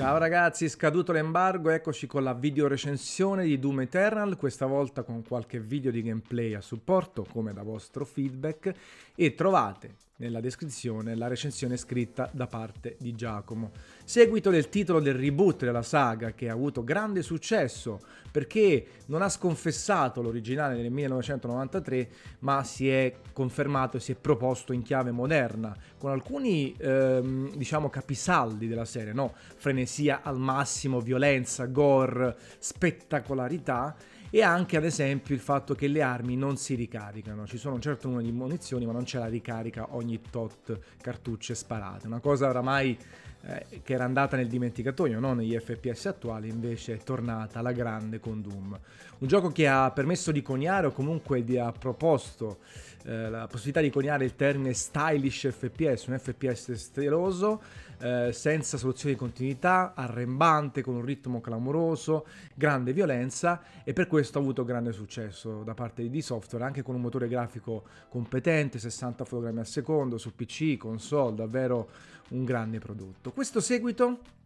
Ciao ragazzi, scaduto l'embargo, eccoci con la video recensione di Doom Eternal, questa volta con qualche video di gameplay a supporto, come da vostro feedback, e trovate nella descrizione la recensione scritta da parte di Giacomo. Seguito del titolo del reboot della saga che ha avuto grande successo perché non ha sconfessato l'originale nel 1993 ma si è confermato e si è proposto in chiave moderna con alcuni ehm, diciamo capisaldi della serie, no? frenesia al massimo, violenza, gore, spettacolarità e anche ad esempio il fatto che le armi non si ricaricano, ci sono un certo numero di munizioni ma non c'è la ricarica ogni tot cartucce sparate, una cosa oramai eh, che era andata nel dimenticatoio, non negli FPS attuali, invece è tornata alla grande con Doom. Un gioco che ha permesso di coniare o comunque di ha proposto eh, la possibilità di coniare il termine stylish FPS, un FPS stiloso, eh, senza soluzioni di continuità, arrembante, con un ritmo clamoroso, grande violenza e per questo ha avuto grande successo da parte di Software, anche con un motore grafico competente, 60 fotogrammi al secondo, su PC, console, davvero un grande prodotto. Questo seguito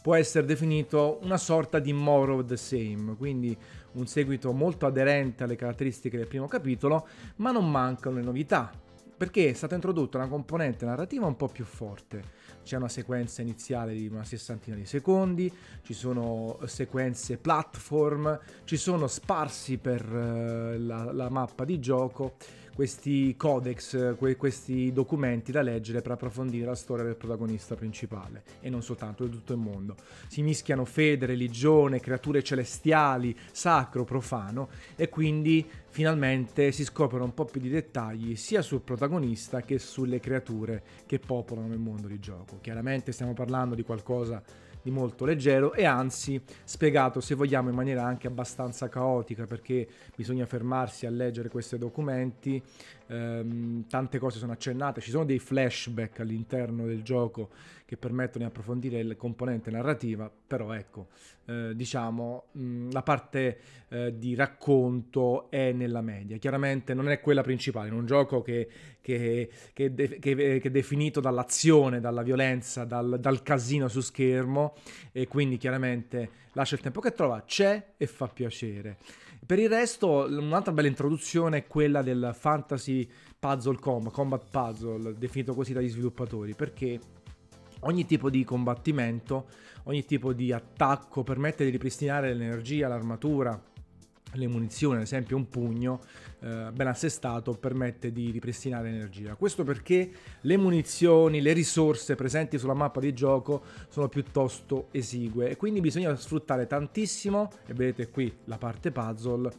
può essere definito una sorta di more of the same, quindi un seguito molto aderente alle caratteristiche del primo capitolo, ma non mancano le novità, perché è stata introdotta una componente narrativa un po' più forte. C'è una sequenza iniziale di una sessantina di secondi, ci sono sequenze platform, ci sono sparsi per uh, la, la mappa di gioco questi codex, que- questi documenti da leggere per approfondire la storia del protagonista principale e non soltanto di tutto il mondo. Si mischiano fede, religione, creature celestiali, sacro, profano e quindi finalmente si scoprono un po' più di dettagli sia sul protagonista che sulle creature che popolano il mondo di gioco. Chiaramente stiamo parlando di qualcosa di molto leggero e anzi spiegato se vogliamo in maniera anche abbastanza caotica perché bisogna fermarsi a leggere questi documenti, ehm, tante cose sono accennate, ci sono dei flashback all'interno del gioco che permettono di approfondire la componente narrativa, però ecco, eh, diciamo, mh, la parte eh, di racconto è nella media. Chiaramente non è quella principale, in un gioco che, che, che, de- che, è definito dall'azione, dalla violenza, dal, dal casino su schermo e quindi chiaramente lascia il tempo che trova, c'è e fa piacere. Per il resto, un'altra bella introduzione è quella del fantasy puzzle combat, combat puzzle, definito così dagli sviluppatori, perché ogni tipo di combattimento, ogni tipo di attacco permette di ripristinare l'energia, l'armatura, le munizioni, ad esempio un pugno eh, ben assestato permette di ripristinare energia. Questo perché le munizioni, le risorse presenti sulla mappa di gioco sono piuttosto esigue e quindi bisogna sfruttare tantissimo, e vedete qui la parte puzzle,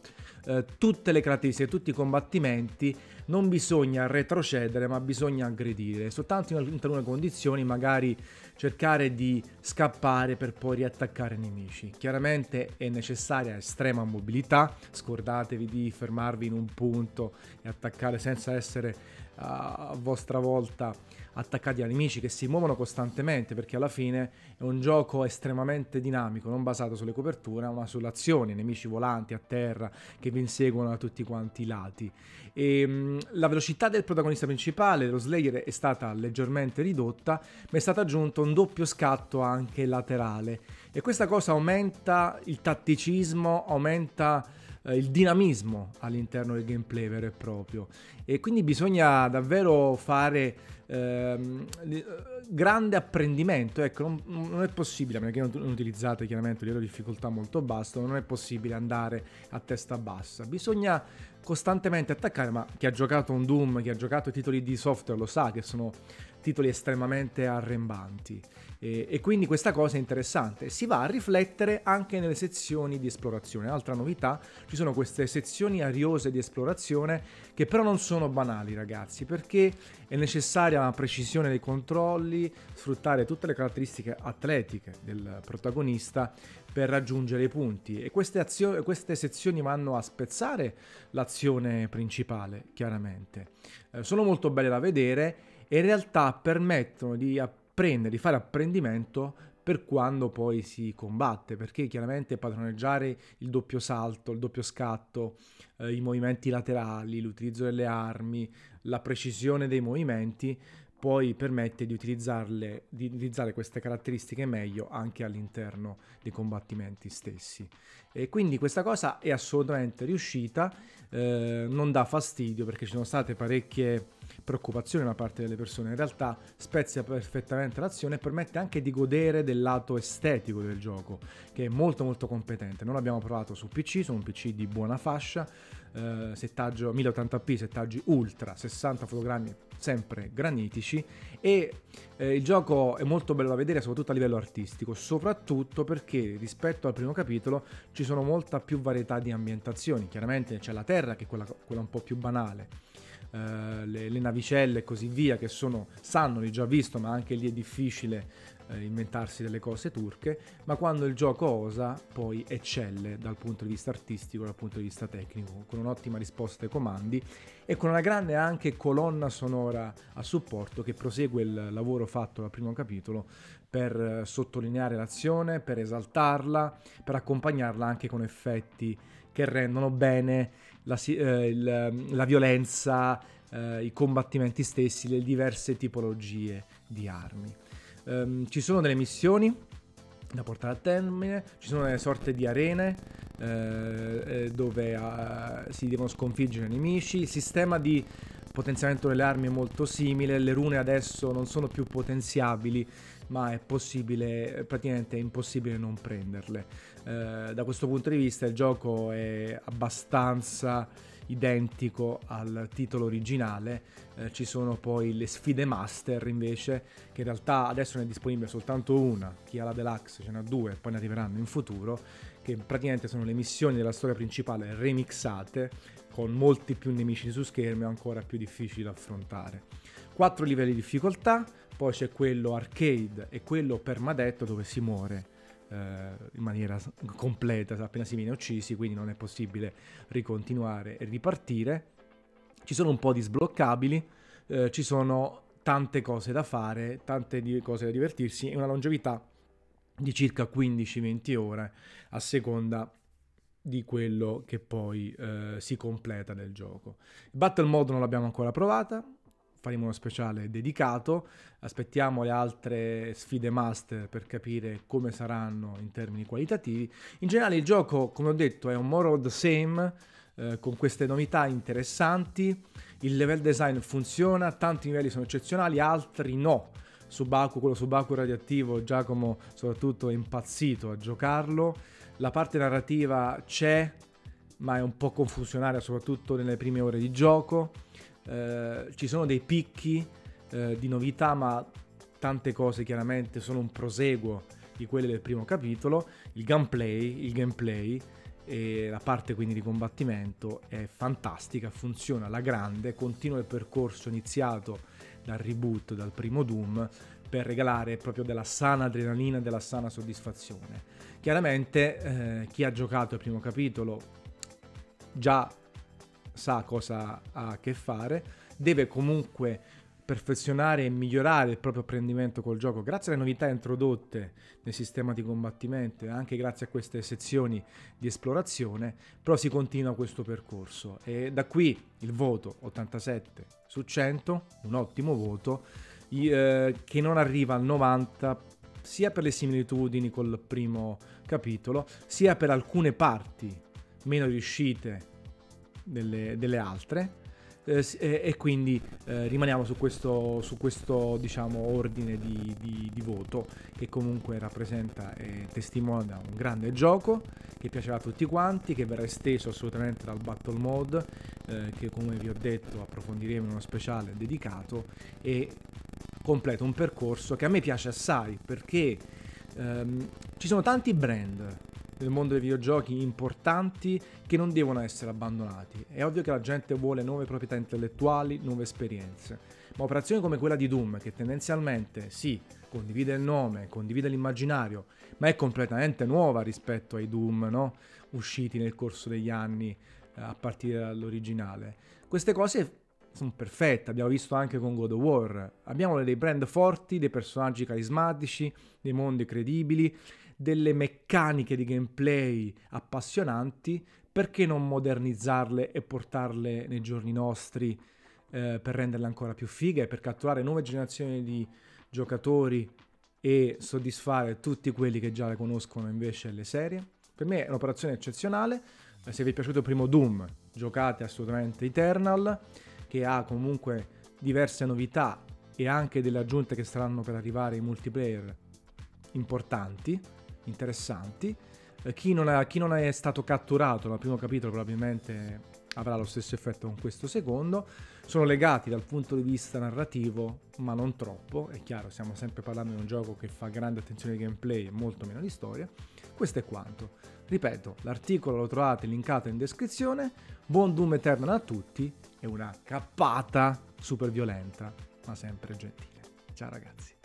eh, tutte le caratteristiche, tutti i combattimenti, non bisogna retrocedere ma bisogna aggredire, soltanto in alcune condizioni magari cercare di scappare per poi riattaccare i nemici. Chiaramente è necessaria estrema mobilità, scordatevi di fermarvi in un punto e attaccare senza essere a vostra volta attaccati a nemici che si muovono costantemente perché alla fine è un gioco estremamente dinamico, non basato sulle coperture ma sulle azioni, nemici volanti a terra che vi inseguono da tutti quanti i lati. E, mh, la velocità del protagonista principale, lo Slayer, è stata leggermente ridotta, ma è stato aggiunto un doppio scatto anche laterale e questa cosa aumenta il tatticismo, aumenta eh, il dinamismo all'interno del gameplay vero e proprio. E quindi bisogna davvero fare ehm, eh, grande apprendimento ecco non, non, è possibile a meno che non utilizzate chiaramente livello di difficoltà molto basso non è possibile andare a testa bassa bisogna costantemente attaccare ma chi ha giocato un Doom chi ha giocato titoli di software lo sa che sono titoli estremamente arrembanti e, e, quindi questa cosa è interessante. Si va a riflettere anche nelle sezioni di esplorazione. Altra novità, ci sono queste sezioni ariose di esplorazione che però non sono banali ragazzi perché è necessaria una precisione dei controlli, sfruttare tutte le caratteristiche atletiche del protagonista per raggiungere i punti e queste, azio- queste sezioni vanno a spezzare l'azione principale chiaramente. Eh, sono molto belle da vedere e in realtà permettono di apprendere, di fare apprendimento per quando poi si combatte, perché chiaramente padroneggiare il doppio salto, il doppio scatto, eh, i movimenti laterali, l'utilizzo delle armi, la precisione dei movimenti poi permette di, utilizzarle, di utilizzare queste caratteristiche meglio anche all'interno dei combattimenti stessi. E quindi questa cosa è assolutamente riuscita, eh, non dà fastidio perché ci sono state parecchie preoccupazioni da parte delle persone, in realtà spezia perfettamente l'azione e permette anche di godere del lato estetico del gioco, che è molto molto competente. Non l'abbiamo provato su PC, su un PC di buona fascia, eh, settaggio 1080p, settaggi ultra, 60 fotogrammi sempre granitici e eh, il gioco è molto bello da vedere soprattutto a livello artistico, soprattutto perché rispetto al primo capitolo ci sono molta più varietà di ambientazioni, chiaramente c'è la terra che è quella, quella un po' più banale, eh, le, le, navicelle e così via che sono, sanno di già visto ma anche lì è difficile eh, inventarsi delle cose turche, ma quando il gioco osa poi eccelle dal punto di vista artistico, dal punto di vista tecnico, con un'ottima risposta ai comandi e con una grande anche colonna sonora a supporto che prosegue il lavoro fatto dal primo capitolo per eh, sottolineare l'azione, per esaltarla, per accompagnarla anche con effetti che rendono bene la, eh, il, la violenza, eh, i combattimenti stessi, le diverse tipologie di armi. Um, ci sono delle missioni da portare a termine, ci sono delle sorte di arene eh, eh dove uh, si devono sconfiggere i nemici, il sistema di potenziamento delle armi è molto simile, le rune adesso non sono più potenziabili, ma è possibile, praticamente è impossibile non prenderle. Eh, da questo punto di vista il gioco è abbastanza identico al titolo originale. Eh, ci sono poi le sfide master invece, che in realtà adesso ne è disponibile soltanto una, chi ha la deluxe ce n'ha due, poi ne arriveranno in futuro, che praticamente sono le missioni della storia principale remixate, con molti più nemici su schermo e ancora più difficili da affrontare. Quattro livelli di difficoltà, poi c'è quello arcade e quello permadetto dove si muore eh, in maniera completa appena si viene uccisi, quindi non è possibile ricontinuare e ripartire. Ci sono un po' di sbloccabili, eh, ci sono tante cose da fare, tante di cose da divertirsi e una longevità di circa 15-20 ore a seconda di quello che poi eh, si completa nel gioco. Battle mode non l'abbiamo ancora provata, faremo uno speciale dedicato. Aspettiamo le altre sfide master per capire come saranno in termini qualitativi. In generale il gioco, come ho detto, è un more of the same, eh, con queste novità interessanti. Il level design funziona, tanti livelli sono eccezionali, altri no. Subaku, quello Subaku radioattivo, Giacomo soprattutto è impazzito a giocarlo. La parte narrativa c'è, ma è un po' confusionaria soprattutto nelle prime ore di gioco eh, ci sono dei picchi eh, di novità, ma tante cose chiaramente sono un proseguo di quelle del primo capitolo. Il gameplay, il gameplay e la parte quindi di combattimento è fantastica, funziona alla grande, continua il percorso iniziato dal reboot, dal primo Doom, per regalare proprio della sana adrenalina, della sana soddisfazione. Chiaramente eh, chi ha giocato il primo capitolo già sa cosa ha a che fare, deve comunque perfezionare e migliorare il proprio apprendimento col gioco. Grazie alle novità introdotte nel sistema di combattimento e anche grazie a queste sezioni di esplorazione, però si continua questo percorso. E da qui il voto 87 su 100, un ottimo voto eh, che non arriva al 90 sia per le similitudini col primo capitolo, sia per alcune parti meno riuscite delle, delle altre. Eh, e, quindi eh, rimaniamo su questo, su questo diciamo, ordine di, di, di, voto che comunque rappresenta e testimonia un grande gioco che piacerà a tutti quanti, che verrà esteso assolutamente dal Battle Mode, eh, che come vi ho detto approfondiremo in uno speciale dedicato e completa un percorso che a me piace assai perché ehm, ci sono tanti brand nel mondo dei videogiochi importanti che non devono essere abbandonati. È ovvio che la gente vuole nuove proprietà intellettuali, nuove esperienze, ma operazioni come quella di Doom, che tendenzialmente sì, condivide il nome, condivide l'immaginario, ma è completamente nuova rispetto ai Doom, no? usciti nel corso degli anni eh, a partire dall'originale. Queste cose sono perfette, abbiamo visto anche con God of War. Abbiamo dei brand forti, dei personaggi carismatici, dei mondi credibili delle meccaniche di gameplay appassionanti, perché non modernizzarle e portarle nei giorni nostri eh, per renderle ancora più fighe, per catturare nuove generazioni di giocatori e soddisfare tutti quelli che già le conoscono invece le serie. Per me è un'operazione eccezionale. Eh, se vi è piaciuto il primo Doom, giocate assolutamente Eternal, che ha comunque diverse novità e anche delle aggiunte che saranno per arrivare in multiplayer importanti, interessanti. Eh, chi, non è, chi non è stato catturato dal primo capitolo probabilmente avrà lo stesso effetto con questo secondo. Sono legati dal punto di vista narrativo, ma non troppo. È chiaro, stiamo sempre parlando di un gioco che fa grande attenzione al gameplay e molto meno di storia. Questo è quanto. Ripeto, l'articolo lo trovate linkato in descrizione. Buon Doom Eternal a tutti e una cappata super violenta, ma sempre gentile. Ciao ragazzi.